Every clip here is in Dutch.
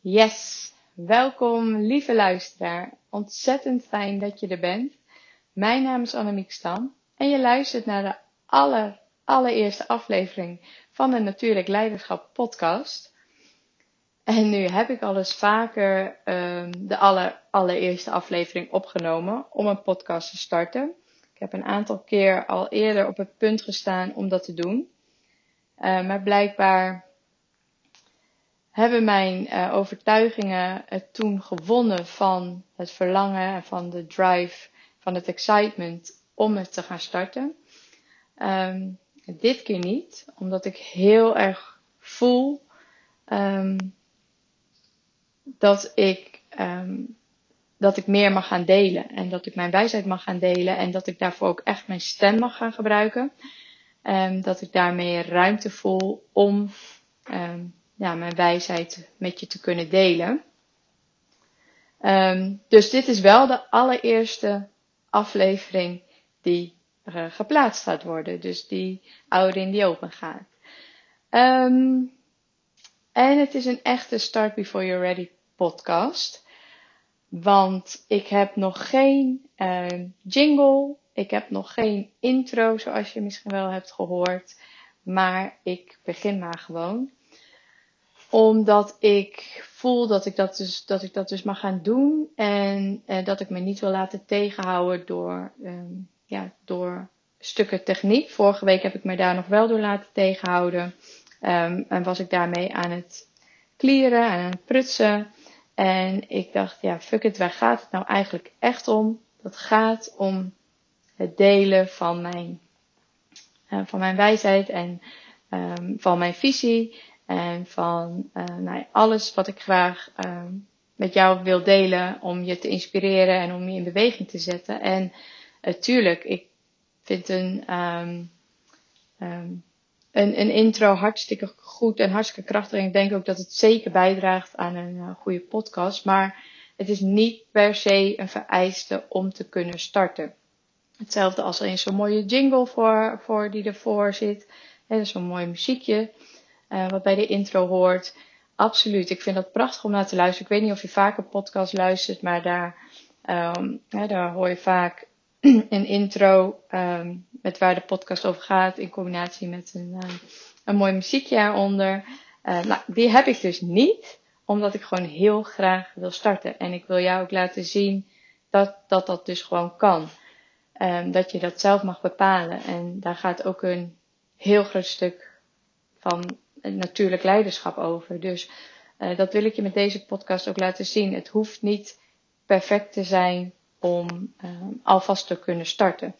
Yes, welkom lieve luisteraar. Ontzettend fijn dat je er bent. Mijn naam is Annemiek Stam en je luistert naar de aller, allereerste aflevering van de Natuurlijk Leiderschap podcast. En nu heb ik al eens vaker um, de aller, allereerste aflevering opgenomen om een podcast te starten. Ik heb een aantal keer al eerder op het punt gestaan om dat te doen. Uh, maar blijkbaar hebben mijn uh, overtuigingen het toen gewonnen van het verlangen en van de drive, van het excitement om het te gaan starten. Um, dit keer niet, omdat ik heel erg voel um, dat ik um, dat ik meer mag gaan delen en dat ik mijn wijsheid mag gaan delen en dat ik daarvoor ook echt mijn stem mag gaan gebruiken. Um, dat ik daarmee ruimte voel om ja, mijn wijsheid met je te kunnen delen. Um, dus dit is wel de allereerste aflevering die geplaatst gaat worden. Dus die oude in die open gaat. Um, en het is een echte Start Before You're Ready podcast. Want ik heb nog geen uh, jingle. Ik heb nog geen intro, zoals je misschien wel hebt gehoord. Maar ik begin maar gewoon omdat ik voel dat ik dat dus, dat ik dat dus mag gaan doen. En eh, dat ik me niet wil laten tegenhouden door, um, ja, door stukken techniek. Vorige week heb ik me daar nog wel door laten tegenhouden. Um, en was ik daarmee aan het klieren en aan het prutsen. En ik dacht, ja, fuck it, waar gaat het nou eigenlijk echt om? Dat gaat om het delen van mijn, uh, van mijn wijsheid en um, van mijn visie. En van uh, nou ja, alles wat ik graag uh, met jou wil delen om je te inspireren en om je in beweging te zetten. En natuurlijk, uh, ik vind een, um, um, een, een intro hartstikke goed en hartstikke krachtig. En ik denk ook dat het zeker bijdraagt aan een uh, goede podcast. Maar het is niet per se een vereiste om te kunnen starten. Hetzelfde als er in zo'n mooie jingle voor, voor die ervoor zit. En zo'n mooi muziekje uh, wat bij de intro hoort. Absoluut. Ik vind dat prachtig om naar te luisteren. Ik weet niet of je vaker podcast luistert, maar daar, ja, daar hoor je vaak een intro um, met waar de podcast over gaat in combinatie met een, uh, een mooi muziekje eronder. Uh, nou, die heb ik dus niet, omdat ik gewoon heel graag wil starten. En ik wil jou ook laten zien dat dat, dat dus gewoon kan. Um, dat je dat zelf mag bepalen. En daar gaat ook een heel groot stuk van natuurlijk leiderschap over. Dus uh, dat wil ik je met deze podcast ook laten zien. Het hoeft niet perfect te zijn om uh, alvast te kunnen starten.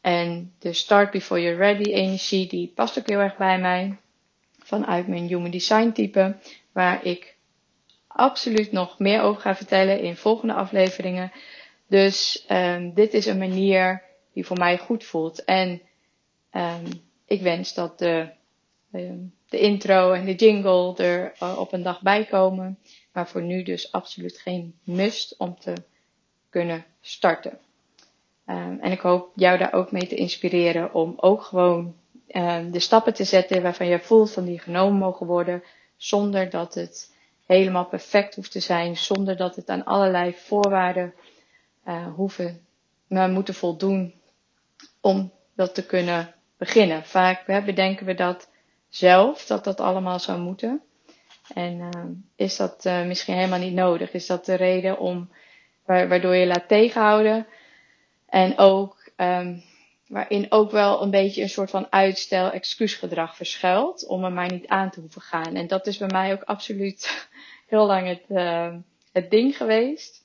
En de start before you're ready energie, die past ook heel erg bij mij. Vanuit mijn human design type. Waar ik absoluut nog meer over ga vertellen in volgende afleveringen. Dus um, dit is een manier die voor mij goed voelt. En um, ik wens dat de de intro en de jingle er uh, op een dag bij komen. Maar voor nu dus absoluut geen must om te kunnen starten. Um, en ik hoop jou daar ook mee te inspireren om ook gewoon um, de stappen te zetten waarvan je voelt van die genomen mogen worden. Zonder dat het helemaal perfect hoeft te zijn. Zonder dat het aan allerlei voorwaarden uh, hoeven, maar moeten voldoen om dat te kunnen beginnen. Vaak bedenken we dat zelf dat dat allemaal zou moeten. En uh, is dat uh, misschien helemaal niet nodig? Is dat de reden om, waardoor je laat tegenhouden? En ook, um, waarin ook wel een beetje een soort van uitstel, excuusgedrag verschuilt, om er maar niet aan te hoeven gaan. En dat is bij mij ook absoluut heel lang het, uh, het ding geweest.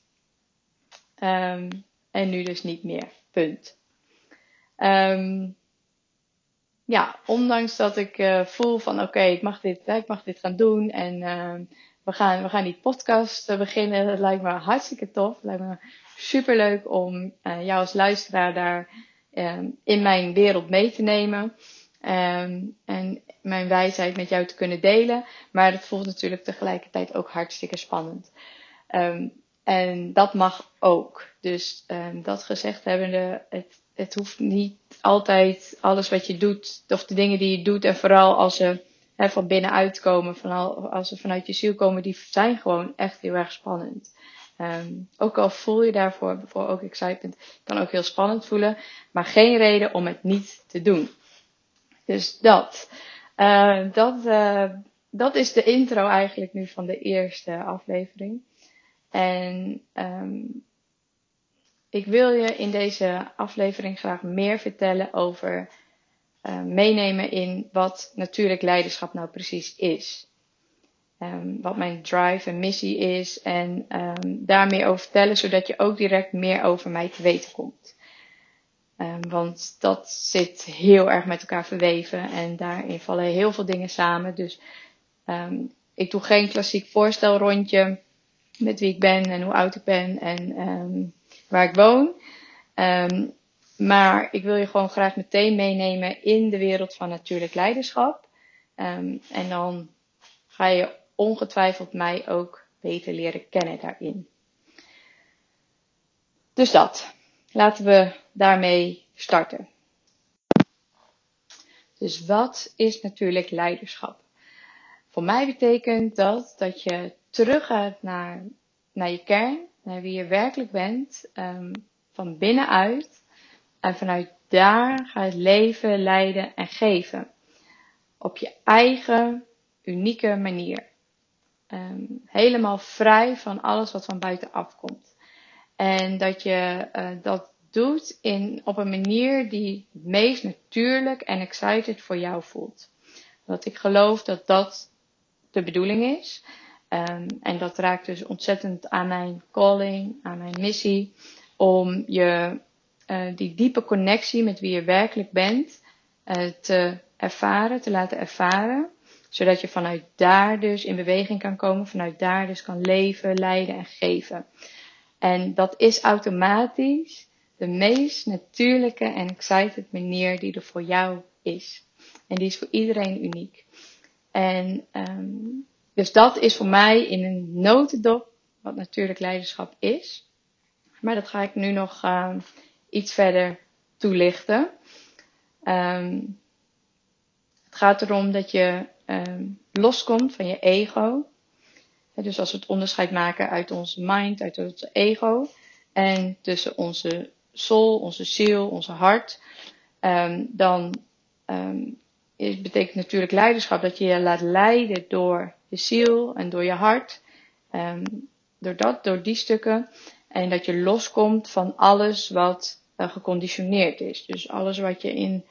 Um, en nu dus niet meer. Punt. Um, ja, ondanks dat ik uh, voel van oké, ik mag dit, ik mag dit gaan doen en uh, we, gaan, we gaan die podcast beginnen. Dat lijkt me hartstikke tof. Het lijkt me super leuk om uh, jou als luisteraar daar in mijn wereld mee te nemen. Um, en mijn wijsheid met jou te kunnen delen. Maar het voelt natuurlijk tegelijkertijd ook hartstikke spannend. En dat mag ook. Dus um, dat gezegd hebbende, het, het hoeft niet altijd alles wat je doet, of de dingen die je doet, en vooral als ze hè, van binnenuit komen, van al, als ze vanuit je ziel komen, die zijn gewoon echt heel erg spannend. Ehm, ook al voel je daarvoor bijvoorbeeld ook excitement, kan ook heel spannend voelen, maar geen reden om het niet te doen. Dus dat. Uh, dat, uh, dat is de intro eigenlijk nu van de eerste aflevering. En um, ik wil je in deze aflevering graag meer vertellen over uh, meenemen in wat natuurlijk leiderschap nou precies is. Um, wat mijn drive en missie is en um, daar meer over vertellen, zodat je ook direct meer over mij te weten komt. Um, want dat zit heel erg met elkaar verweven en daarin vallen heel veel dingen samen. Dus ik doe geen klassiek voorstelrondje met wie ik ben en hoe oud ik ben en um, waar ik woon. Um, maar ik wil je gewoon graag meteen meenemen in de wereld van natuurlijk leiderschap. Um, en dan ga je ongetwijfeld mij ook beter leren kennen daarin. Dus dat. Laten we daarmee starten. Dus wat is natuurlijk leiderschap? Voor mij betekent dat dat je teruggaat naar, naar je kern, naar wie je werkelijk bent, um, van binnenuit. En vanuit daar gaat leven, leiden en geven. Op je eigen unieke manier. Um, helemaal vrij van alles wat van buitenaf komt. En dat je uh, dat doet in, op een manier die het meest natuurlijk en excited voor jou voelt. Want ik geloof dat dat de bedoeling is. Um, en dat raakt dus ontzettend aan mijn calling, aan mijn missie. Om je uh, die diepe connectie met wie je werkelijk bent uh, te ervaren, te laten ervaren. Zodat je vanuit daar dus in beweging kan komen, vanuit daar dus kan leven, leiden en geven. En dat is automatisch de meest natuurlijke en excited manier die er voor jou is. En die is voor iedereen uniek. En um, dus dat is voor mij in een notendop wat natuurlijk leiderschap is. Maar dat ga ik nu nog um, iets verder toelichten. Um, het gaat erom dat je um, loskomt van je ego. Dus als we het onderscheid maken uit onze mind, uit onze ego. En tussen onze soul, onze ziel, onze hart. Dan is, betekent natuurlijk leiderschap dat je je laat leiden door je ziel en door je hart. Um, door dat, door die stukken. En dat je loskomt van alles wat uh, geconditioneerd is. Dus alles wat je in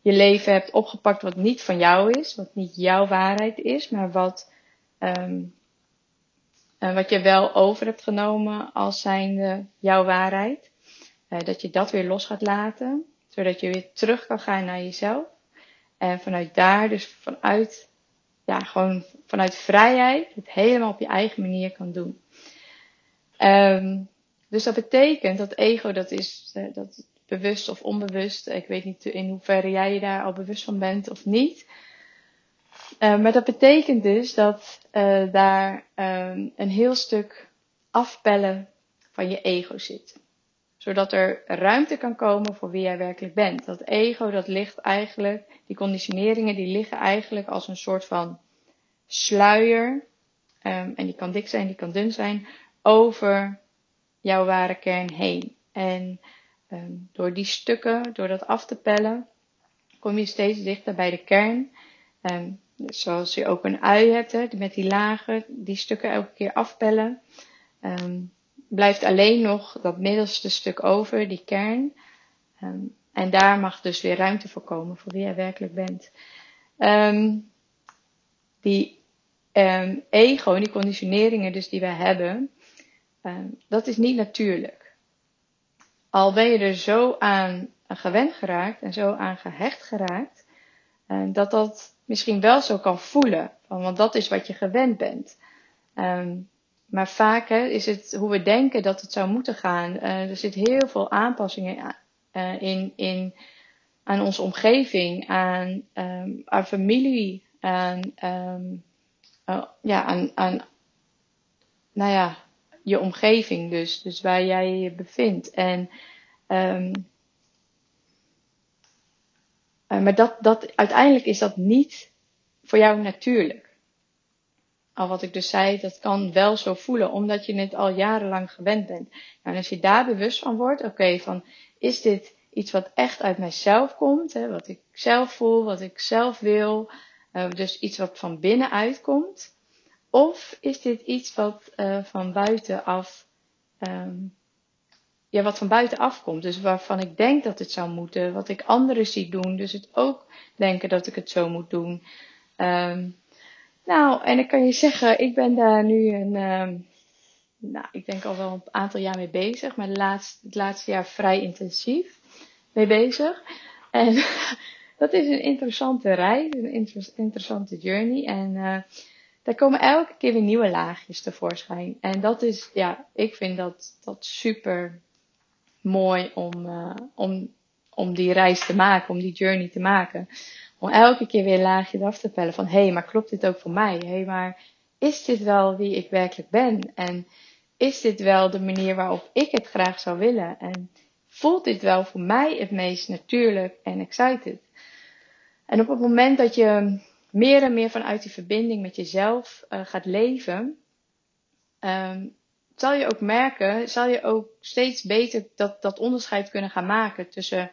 je leven hebt opgepakt wat niet van jou is, wat niet jouw waarheid is, maar wat, um, uh, wat je wel over hebt genomen als zijnde jouw waarheid. Uh, dat je dat weer los gaat laten, zodat je weer terug kan gaan naar jezelf. En vanuit daar, dus vanuit, ja, gewoon vanuit vrijheid, het helemaal op je eigen manier kan doen. Um, dus dat betekent dat ego, dat is uh, dat bewust of onbewust. Ik weet niet in hoeverre jij je daar al bewust van bent of niet. Uh, maar dat betekent dus dat uh, daar um, een heel stuk afpellen van je ego zit. Zodat er ruimte kan komen voor wie jij werkelijk bent. Dat ego, dat ligt eigenlijk, die conditioneringen, die liggen eigenlijk als een soort van sluier. Um, en die kan dik zijn, die kan dun zijn. Over jouw ware kern heen. En um, door die stukken, door dat af te pellen, kom je steeds dichter bij de kern. Um, zoals je ook een ui hebt, met die lagen, die stukken elke keer afpellen. Blijft alleen nog dat middelste stuk over, die kern. Um, en daar mag dus weer ruimte voor komen, voor wie jij werkelijk bent. Um, die um, ego, die conditioneringen dus die wij hebben, dat is niet natuurlijk. Al ben je er zo aan gewend geraakt en zo aan gehecht geraakt, dat dat misschien wel zo kan voelen. Want dat is wat je gewend bent. Um, maar vaak hè, is het hoe we denken dat het zou moeten gaan. Uh, er zit heel veel aanpassingen uh, in, in, aan onze omgeving, aan, um, aan familie, aan, um, uh, ja, aan, aan nou ja, je omgeving dus. Dus waar jij je bevindt. En, uh, maar dat, dat, uiteindelijk is dat niet voor jou natuurlijk. Al wat ik dus zei, dat kan wel zo voelen, omdat je het al jarenlang gewend bent. Nou, en als je daar bewust van wordt, oké, van is dit iets wat echt uit mijzelf komt, hè, wat ik zelf voel, wat ik zelf wil, uh, dus iets wat van binnenuit komt, of is dit iets wat uh, van buitenaf, um, ja, wat van buitenaf komt, dus waarvan ik denk dat het zou moeten, wat ik anderen zie doen, dus het ook denken dat ik het zo moet doen. Um, nou, en ik kan je zeggen, ik ben daar nu een, um, nou, ik denk al wel een aantal jaar mee bezig, maar laatste, het laatste jaar vrij intensief mee bezig. En dat is een interessante reis, een inter interessante journey. En uh, daar komen elke keer weer nieuwe laagjes tevoorschijn. En dat is, ja, ik vind dat, dat super mooi om, uh, om, om die reis te maken, om die journey te maken. Om elke keer weer laagje eraf te pellen van, hé, hey, maar klopt dit ook voor mij? Hé, hey, maar is dit wel wie ik werkelijk ben? En is dit wel de manier waarop ik het graag zou willen? En voelt dit wel voor mij het meest natuurlijk en excited? En op het moment dat je meer en meer vanuit die verbinding met jezelf uh, gaat leven, um, zal je ook merken, zal je ook steeds beter dat, dat onderscheid kunnen gaan maken tussen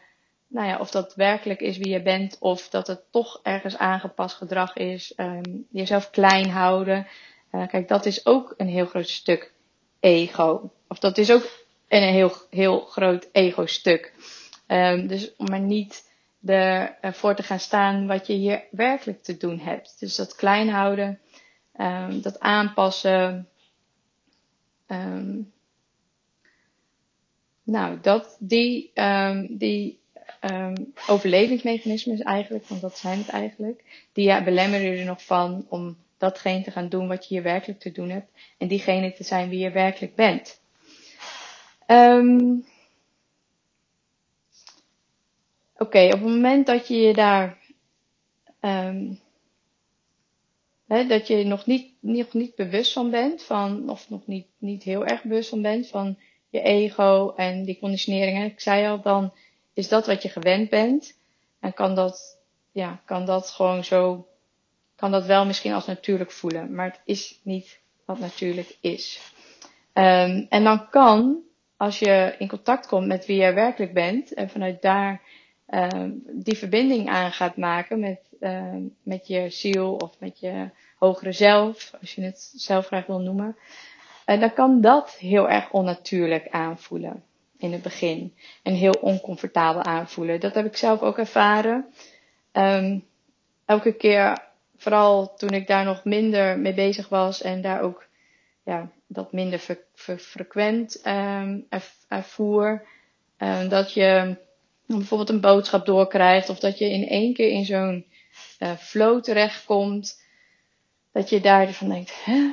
nou ja, of dat werkelijk is wie je bent, of dat het toch ergens aangepast gedrag is. Um, jezelf klein houden. Uh, kijk, dat is ook een heel groot stuk ego. Of dat is ook een heel, heel groot ego-stuk. Um, dus om maar niet ervoor te gaan staan wat je hier werkelijk te doen hebt. Dus dat klein houden, um, dat aanpassen. nou, dat, die, die um, overlevingsmechanismes eigenlijk, want dat zijn het eigenlijk, die ja, belemmeren je er nog van om datgene te gaan doen wat je hier werkelijk te doen hebt en diegene te zijn wie je werkelijk bent. Um, Oké, op het moment dat je je daar um, hè, dat je nog niet, nog niet bewust van bent, van, of nog niet, niet heel erg bewust van bent van je ego en die conditioneringen. Ik zei al, dan is dat wat je gewend bent. En kan dat, ja, kan dat gewoon zo, kan dat wel misschien als natuurlijk voelen. Maar het is niet wat natuurlijk is. Um, en dan kan, als je in contact komt met wie jij werkelijk bent. En vanuit daar um, die verbinding aan gaat maken met, um, met je ziel of met je hogere zelf. Als je het zelf graag wil noemen. En dan kan dat heel erg onnatuurlijk aanvoelen in het begin. En heel oncomfortabel aanvoelen. Dat heb ik zelf ook ervaren. Um, elke keer, vooral toen ik daar nog minder mee bezig was en daar ook ja, dat minder frequent um, ervoer. Um, dat je bijvoorbeeld een boodschap doorkrijgt of dat je in één keer in zo'n uh, flow terechtkomt. Dat je daarvan denkt, hè,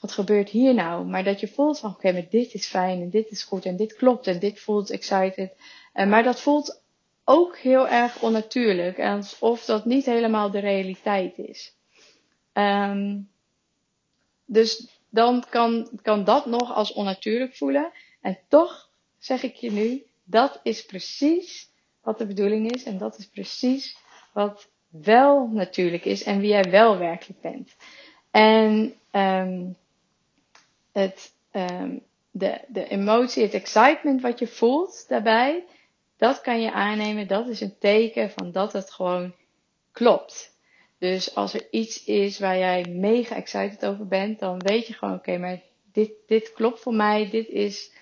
wat gebeurt hier nou? Maar dat je voelt van, oké, maar dit is fijn en dit is goed en dit klopt en dit voelt excited. Uh, maar dat voelt ook heel erg onnatuurlijk. Alsof dat niet helemaal de realiteit is. Um, dus dan kan, kan dat nog als onnatuurlijk voelen. En toch zeg ik je nu, dat is precies wat de bedoeling is. En dat is precies wat wel natuurlijk is en wie jij wel werkelijk bent. En um, het, um, de, de emotie, het excitement wat je voelt daarbij, dat kan je aannemen. Dat is een teken van dat het gewoon klopt. Dus als er iets is waar jij mega excited over bent, dan weet je gewoon, oké, maar dit, dit klopt voor mij. Dit is,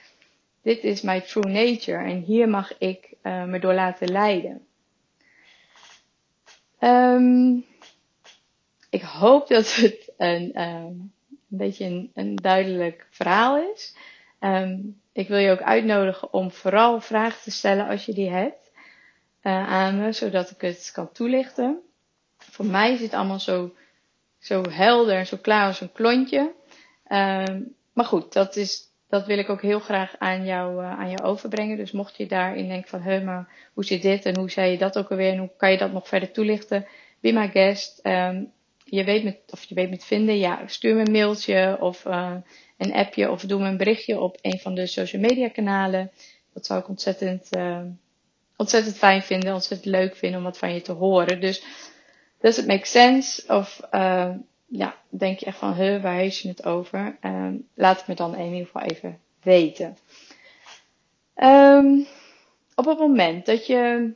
dit is my true nature. En hier mag ik uh, me door laten leiden. Um, ik hoop dat het een, um, een beetje een, duidelijk verhaal is. Um, ik wil je ook uitnodigen om vooral vragen te stellen als je die hebt uh, aan me, zodat ik het kan toelichten. Voor mij is het allemaal zo, zo helder en zo klaar als een klontje. Um, maar goed, dat, is, dat wil ik ook heel graag aan jou, uh, aan jou overbrengen. Dus mocht je daarin denken van, hé, maar hoe zit dit en hoe zei je dat ook alweer en hoe kan je dat nog verder toelichten? Be my guest. Um, je weet met, of je weet met vinden, ja, stuur me een mailtje of uh, een appje of doe me een berichtje op een van de social media kanalen. Dat zou ik ontzettend, uh, ontzettend fijn vinden, ontzettend leuk vinden om wat van je te horen. Dus does it make sense? Of uh, ja, denk je echt van, huh, waar heeft je het over? Uh, laat het me dan in ieder geval even weten. Um, op het moment dat je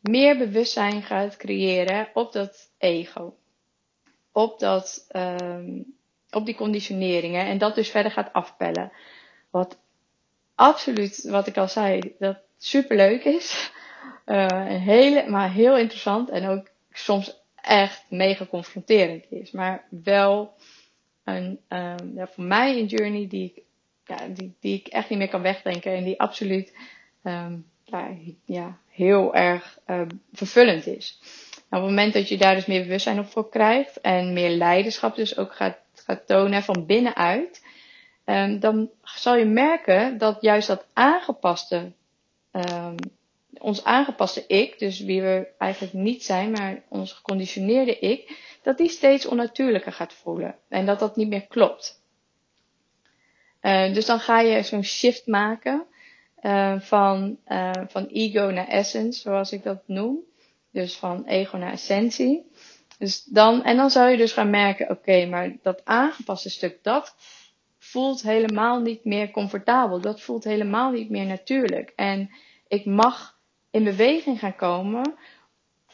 meer bewustzijn gaat creëren op dat ego, op, dat, um, op die conditioneringen en dat dus verder gaat afpellen. Wat absoluut, wat ik al zei, dat superleuk is. Uh, hele, maar heel interessant en ook soms echt mega confronterend is. Maar wel een, um, ja, voor mij een journey die ik, ja, die, die ik echt niet meer kan wegdenken en die absoluut um, ja, heel erg vervullend is. Nou, op het moment dat je daar dus meer bewustzijn op voor krijgt en meer leiderschap dus ook gaat, gaat tonen van binnenuit, um, dan zal je merken dat juist dat aangepaste um, ons aangepaste ik, dus wie we eigenlijk niet zijn, maar ons geconditioneerde ik, dat die steeds onnatuurlijker gaat voelen. En dat dat niet meer klopt. Uh, dus dan ga je zo'n shift maken uh, van, uh, van ego naar essence, zoals ik dat noem. Dus van ego naar essentie. Dus dan, en dan zou je dus gaan merken, oké, maar dat aangepaste stuk, dat voelt helemaal niet meer comfortabel. Dat voelt helemaal niet meer natuurlijk. En ik mag in beweging gaan komen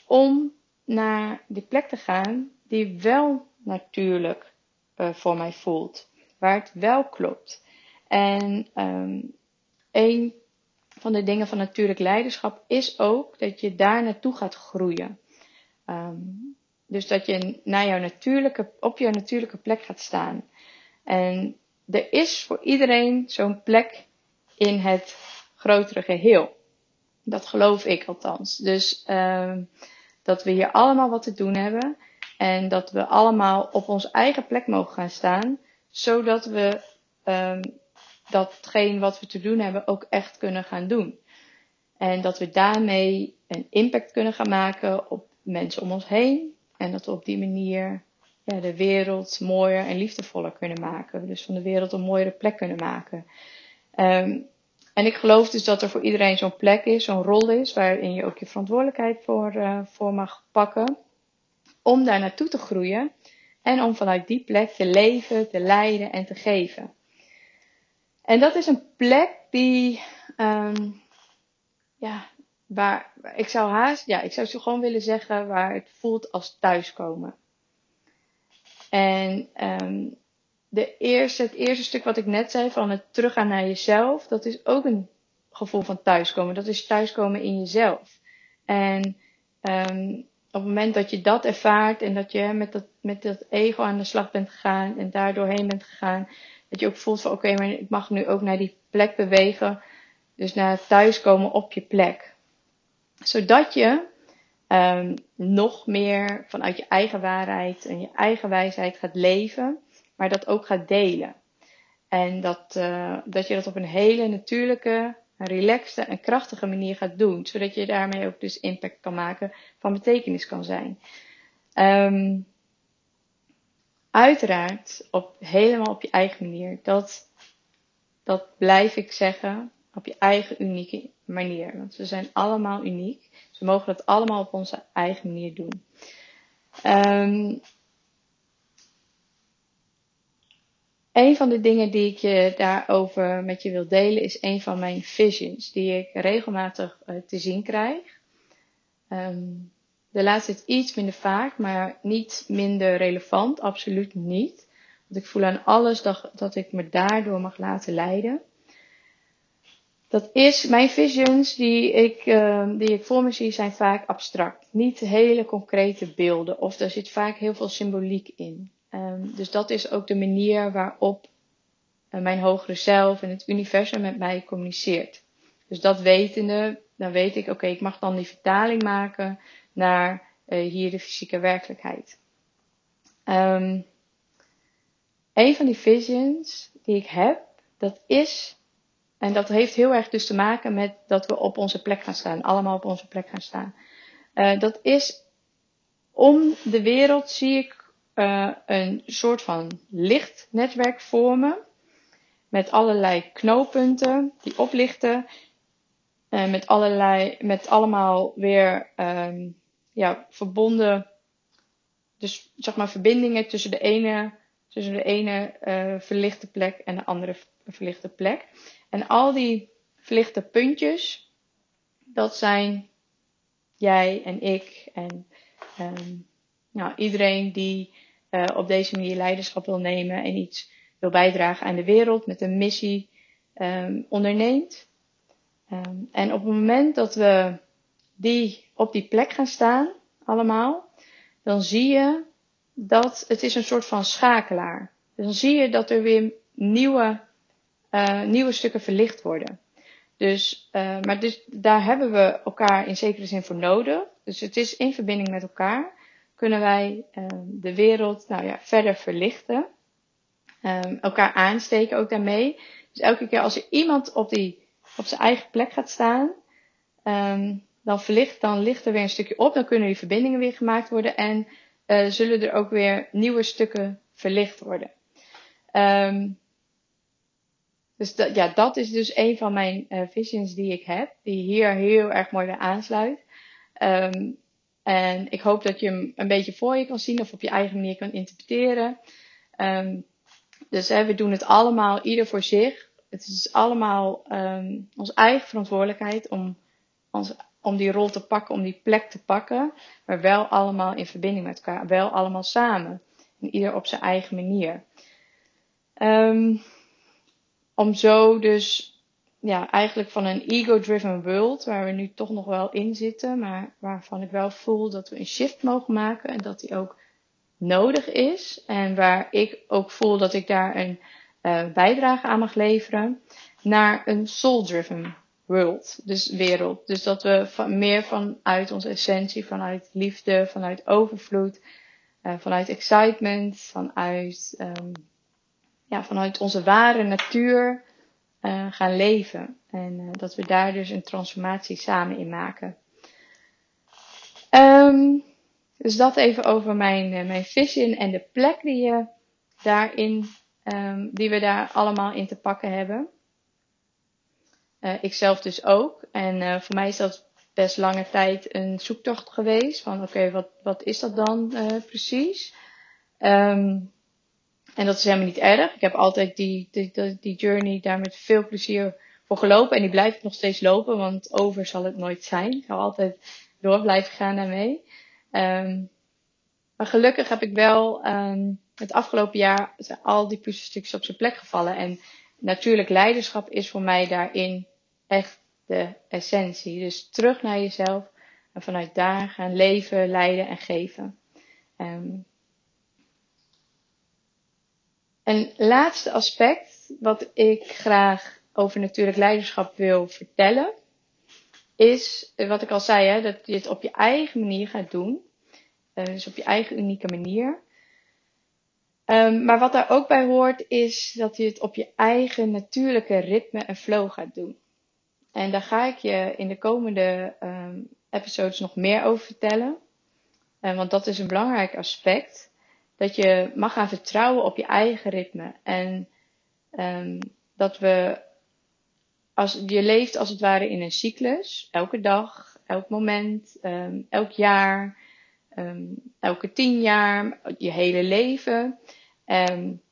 om naar die plek te gaan die wel natuurlijk uh, voor mij voelt. Waar het wel klopt. En um, een van de dingen van natuurlijk leiderschap is ook dat je daar naartoe gaat groeien. Um, dus dat je naar jouw natuurlijke, op jouw natuurlijke plek gaat staan. En er is voor iedereen zo'n plek in het grotere geheel. Dat geloof ik althans. Dus um, dat we hier allemaal wat te doen hebben. En dat we allemaal op onze eigen plek mogen gaan staan. Zodat we um, datgene wat we te doen hebben ook echt kunnen gaan doen. En dat we daarmee een impact kunnen gaan maken op mensen om ons heen. En dat we op die manier ja, de wereld mooier en liefdevoller kunnen maken. Dus van de wereld een mooiere plek kunnen maken. Um, en ik geloof dus dat er voor iedereen zo'n plek is, zo'n rol is, waarin je ook je verantwoordelijkheid voor, uh, voor mag pakken. Om daar naartoe te groeien en om vanuit die plek te leven, te leiden en te geven. En dat is een plek die, um, ja, waar, ik zou haast, ja, ik zou zo gewoon willen zeggen waar het voelt als thuiskomen. En um, de eerste, het eerste stuk wat ik net zei, van het teruggaan naar jezelf, dat is ook een gevoel van thuiskomen. Dat is thuiskomen in jezelf. En um, op het moment dat je dat ervaart en dat je met dat, met dat ego aan de slag bent gegaan en daar doorheen bent gegaan, dat je ook voelt van oké, maar ik mag nu ook naar die plek bewegen. Dus naar thuiskomen op je plek. Zodat je um, nog meer vanuit je eigen waarheid en je eigen wijsheid gaat leven maar dat ook gaat delen. En dat, uh, dat je dat op een hele natuurlijke, relaxte en krachtige manier gaat doen. Zodat je daarmee ook dus impact kan maken, van betekenis kan zijn. Um, uiteraard, op, helemaal op je eigen manier. Dat, dat blijf ik zeggen, op je eigen unieke manier. Want we zijn allemaal uniek. Dus we mogen dat allemaal op onze eigen manier doen. Um, Een van de dingen die ik je daarover met je wil delen is een van mijn visions die ik regelmatig uh, te zien krijg. Um, de laatste tijd iets minder vaak, maar niet minder relevant, absoluut niet. Want ik voel aan alles dat, dat ik me daardoor mag laten leiden. Dat is, mijn visions die ik, uh, die ik voor me zie zijn vaak abstract. Niet hele concrete beelden of er zit vaak heel veel symboliek in. Um, dus dat is ook de manier waarop uh, mijn hogere zelf en het universum met mij communiceert. Dus dat wetende, dan weet ik, oké, ik mag dan die vertaling maken naar uh, hier de fysieke werkelijkheid. Um, een van die visions die ik heb, dat is, en dat heeft heel erg dus te maken met dat we op onze plek gaan staan, allemaal op onze plek gaan staan. Uh, dat is, om de wereld zie ik uh, een soort van lichtnetwerk vormen. Met allerlei knooppunten die oplichten. Uh, met, allerlei, met allemaal weer um, ja, verbonden dus zeg maar verbindingen tussen de ene, tussen de ene uh, verlichte plek en de andere verlichte plek. En al die verlichte puntjes, dat zijn jij en ik en um, nou, iedereen die uh, op deze manier leiderschap wil nemen en iets wil bijdragen aan de wereld met een missie um, onderneemt. Um, en op het moment dat we die op die plek gaan staan, allemaal, dan zie je dat het is een soort van schakelaar. Dan zie je dat er weer nieuwe, uh, nieuwe stukken verlicht worden. Dus, uh, maar dus, daar hebben we elkaar in zekere zin voor nodig. Dus het is in verbinding met elkaar. Kunnen wij uh, de wereld nou ja, verder verlichten. Um, elkaar aansteken ook daarmee. Dus elke keer als er iemand op, die, op zijn eigen plek gaat staan, um, dan, verlicht, dan ligt er weer een stukje op. Dan kunnen die verbindingen weer gemaakt worden. En uh, zullen er ook weer nieuwe stukken verlicht worden. Um, dus dat, ja, dat is dus een van mijn uh, visions die ik heb, die hier heel erg mooi bij aansluit. Um, en ik hoop dat je hem een beetje voor je kan zien of op je eigen manier kan interpreteren. Um, dus we doen het allemaal, ieder voor zich. Het is allemaal onze eigen verantwoordelijkheid om, ons, om die rol te pakken, om die plek te pakken. Maar wel allemaal in verbinding met elkaar, wel allemaal samen. En ieder op zijn eigen manier. Um, om zo dus ja, eigenlijk van een ego-driven world, waar we nu toch nog wel in zitten, maar waarvan ik wel voel dat we een shift mogen maken en dat die ook nodig is. En waar ik ook voel dat ik daar een uh, bijdrage aan mag leveren, naar een soul-driven world, dus wereld. Dus dat we van, meer vanuit onze essentie, vanuit liefde, vanuit overvloed, uh, vanuit excitement, vanuit um, ja, vanuit onze ware natuur uh, gaan leven. En uh, dat we daar dus een transformatie samen in maken. Um, dus dat even over mijn, mijn vision en de plek die, je daarin, um, die we daar allemaal in te pakken hebben. Ik zelf dus ook. En voor mij is dat best lange tijd een zoektocht geweest. Van oké, okay, wat, wat is dat dan precies? Um, en dat is helemaal niet erg. Ik heb altijd die, die, die journey daar met veel plezier voor gelopen. En die blijft nog steeds lopen, want over zal het nooit zijn. Ik zal altijd door blijven gaan daarmee. Um, maar gelukkig heb ik wel um, het afgelopen jaar al die puzzelstukjes op zijn plek gevallen. En natuurlijk leiderschap is voor mij daarin echt de essentie. Dus terug naar jezelf en vanuit daar gaan leven, leiden en geven. Um, een laatste aspect wat ik graag over natuurlijk leiderschap wil vertellen, is wat ik al zei, hè, dat je het op je eigen manier gaat doen. Uh, dus op je eigen unieke manier. Um, maar wat daar ook bij hoort, is dat je het op je eigen natuurlijke ritme en flow gaat doen. En daar ga ik je in de komende um, episodes nog meer over vertellen. Uh, want dat is een belangrijk aspect dat je mag gaan vertrouwen op je eigen ritme. En um, dat we, als je leeft als het ware in een cyclus, elke dag, elk moment, um, elk jaar, elke tien jaar, je hele leven. En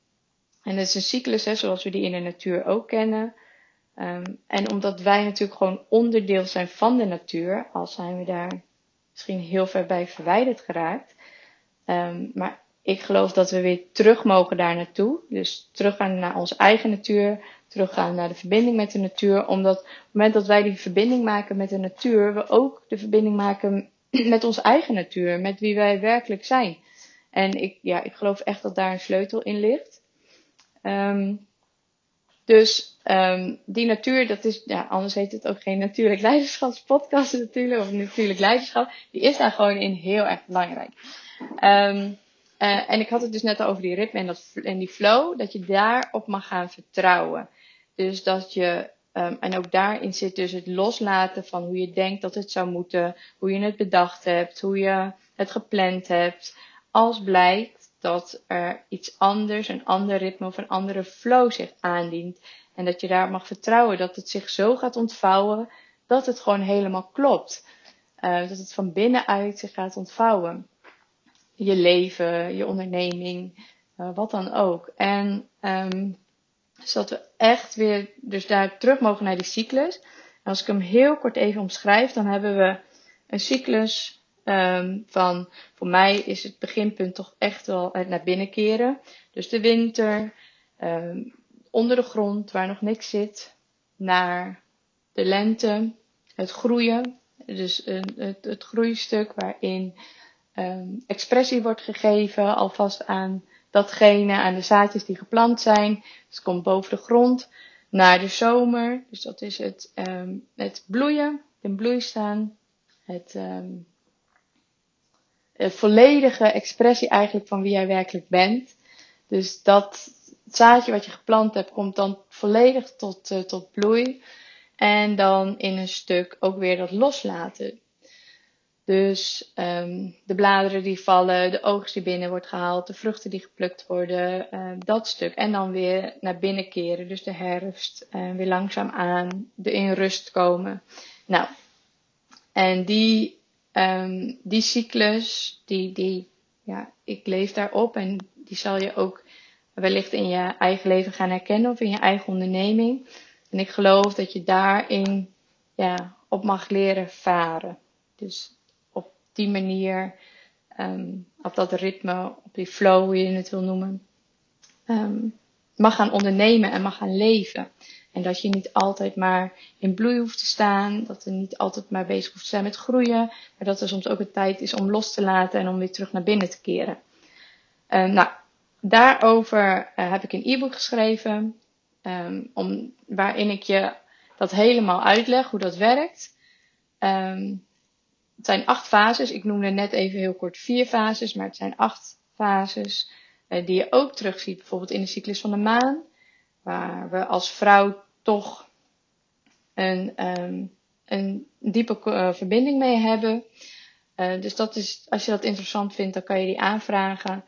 het is een cyclus, hè, zoals we die in de natuur ook kennen. Um, en omdat wij natuurlijk gewoon onderdeel zijn van de natuur, al zijn we daar misschien heel ver bij verwijderd geraakt. Um, maar ik geloof dat we weer terug mogen daar naartoe. Dus teruggaan naar onze eigen natuur. Teruggaan naar de verbinding met de natuur. Omdat op het moment dat wij die verbinding maken met de natuur, we ook de verbinding maken met onze eigen natuur. Met wie wij werkelijk zijn. En ik, ja, ik geloof echt dat daar een sleutel in ligt. Um, dus um, die natuur, dat is, ja, anders heet het ook geen natuurlijk leiderschapspodcast natuurlijk, of natuurlijk leiderschap. Die is daar gewoon in heel erg belangrijk. Um, uh, en ik had het dus net over die ritme en, dat, en die flow, dat je daarop mag gaan vertrouwen. Dus dat je, um, en ook daarin zit dus het loslaten van hoe je denkt dat het zou moeten, hoe je het bedacht hebt, hoe je het gepland hebt. Als blijkt dat er iets anders, een ander ritme of een andere flow zich aandient. En dat je daar mag vertrouwen dat het zich zo gaat ontvouwen dat het gewoon helemaal klopt. Uh, dat het van binnenuit zich gaat ontvouwen. je leven, je onderneming, uh, wat dan ook. En um, zodat we echt weer, dus daar terug mogen naar die cyclus. En als ik hem heel kort even omschrijf, dan hebben we een cyclus um, van, voor mij is het beginpunt toch echt wel het naar binnen keren. Dus de winter, um, onder de grond waar nog niks zit, naar de lente, het groeien. Dus het, het groeistuk waarin um, expressie wordt gegeven alvast aan datgene, aan de zaadjes die geplant zijn. Dus het komt boven de grond naar de zomer. Dus dat is het, het bloeien, in bloei staan. Het, het volledige expressie eigenlijk van wie jij werkelijk bent. Dus dat zaadje wat je geplant hebt komt dan volledig tot, uh, tot bloei. En dan in een stuk ook weer dat loslaten. Dus um, de bladeren die vallen, de oogst die binnen wordt gehaald, de vruchten die geplukt worden, uh, dat stuk. En dan weer naar binnen keren, dus de herfst, uh, weer langzaam aan, de in rust komen. Nou, en die, um, die cyclus, die, die, ja, ik leef daarop en die zal je ook wellicht in je eigen leven gaan herkennen of in je eigen onderneming. En ik geloof dat je daarin ja, op mag leren varen. Dus op die manier, um, op dat ritme, op die flow, hoe je het wil noemen, um, mag gaan ondernemen en mag gaan leven. En dat je niet altijd maar in bloei hoeft te staan, dat er niet altijd maar bezig hoeft te zijn met groeien, maar dat er soms ook een tijd is om los te laten en om weer terug naar binnen te keren. Uh, nou, daarover uh, heb ik een e-book geschreven. Um, om, waarin ik je dat helemaal uitleg, hoe dat werkt. Um, het zijn acht fases. Ik noemde net even heel kort vier fases, maar het zijn acht fases. Uh, die je ook terugziet bijvoorbeeld in de cyclus van de maan. Waar we als vrouw toch een, um, een diepe uh, verbinding mee hebben. Uh, dus dat is, als je dat interessant vindt, dan kan je die aanvragen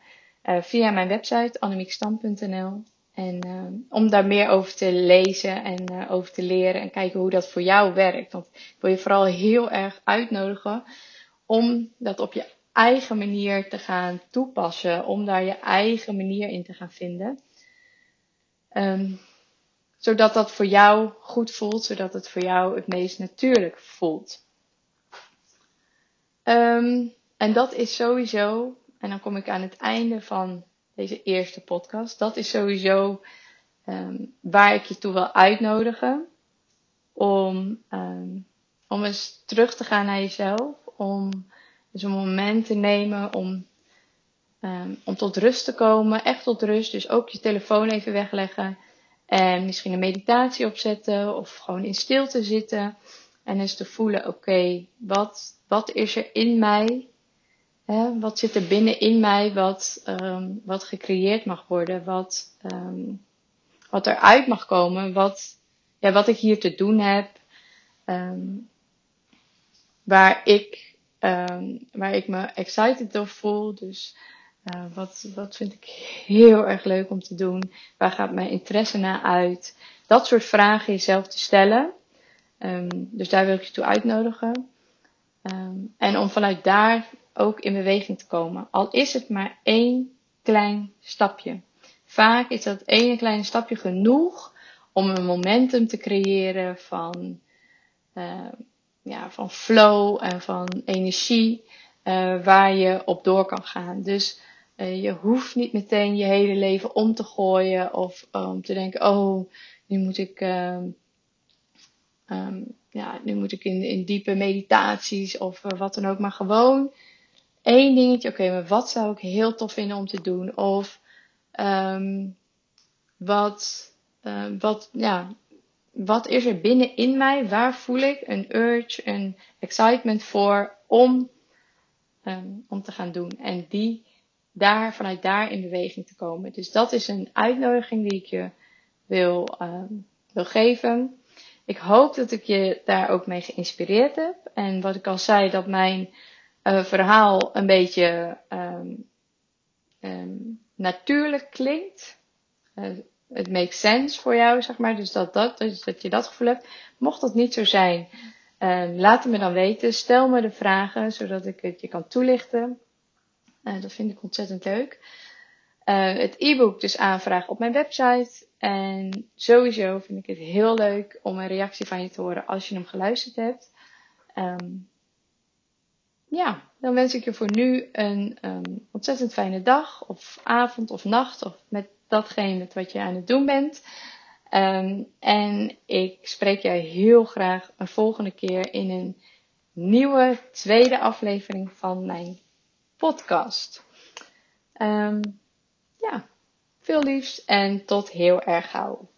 via mijn website annemiekstand.nl. En om daar meer over te lezen en over te leren en kijken hoe dat voor jou werkt. Want ik wil je vooral heel erg uitnodigen om dat op je eigen manier te gaan toepassen. Om daar je eigen manier in te gaan vinden. Um, zodat dat voor jou goed voelt, zodat het voor jou het meest natuurlijk voelt. Um, en dat is sowieso, en dan kom ik aan het einde van deze eerste podcast. Dat is sowieso um, waar ik je toe wil uitnodigen. Om, um, om eens terug te gaan naar jezelf. Om dus een moment te nemen om, um, om tot rust te komen. Echt tot rust. Dus ook je telefoon even wegleggen. En misschien een meditatie opzetten. Of gewoon in stilte zitten. En eens te voelen, oké, wat, wat is er in mij Hè, wat zit er binnenin mij wat, um, wat gecreëerd mag worden, wat, um, wat eruit mag komen, wat, ja, wat ik hier te doen heb, waar, ik, waar ik me excited door voel. Dus uh, wat, wat vind ik heel erg leuk om te doen? Waar gaat mijn interesse naar uit? Dat soort vragen jezelf te stellen. dus daar wil ik je toe uitnodigen. en om vanuit daar ook in beweging te komen. Al is het maar één klein stapje. Vaak is dat ene kleine stapje genoeg om een momentum te creëren van, uh, ja, van flow en van energie uh, waar je op door kan gaan. Dus uh, je hoeft niet meteen je hele leven om te gooien of om te denken, oh, nu moet ik, um, ja, nu moet ik in, in diepe meditaties of wat dan ook, maar gewoon één dingetje, oké, maar wat zou ik heel tof vinden om te doen? Of wat, uh, wat, ja, wat is er binnenin mij? Waar voel ik een urge, een excitement voor om, om te gaan doen? En die daar, vanuit daar in beweging te komen. Dus dat is een uitnodiging die ik je wil, um, wil geven. Ik hoop dat ik je daar ook mee geïnspireerd heb. En wat ik al zei, dat mijn uh, verhaal een beetje um, um, natuurlijk klinkt. Uh, het makes sense voor jou, zeg maar. Dus dat, dat, dus dat je dat gevoel hebt. Mocht dat niet zo zijn, laat het me dan weten. Stel me de vragen, zodat ik het je kan toelichten. Uh, dat vind ik ontzettend leuk. Uh, het e-book dus aanvragen op mijn website. En sowieso vind ik het heel leuk om een reactie van je te horen als je hem geluisterd hebt. Um, ja, dan wens ik je voor nu een um, ontzettend fijne dag of avond of nacht of met datgene wat je aan het doen bent. Um, en ik spreek jou heel graag een volgende keer in een nieuwe tweede aflevering van mijn podcast. Um, ja, veel liefs en tot heel erg gauw.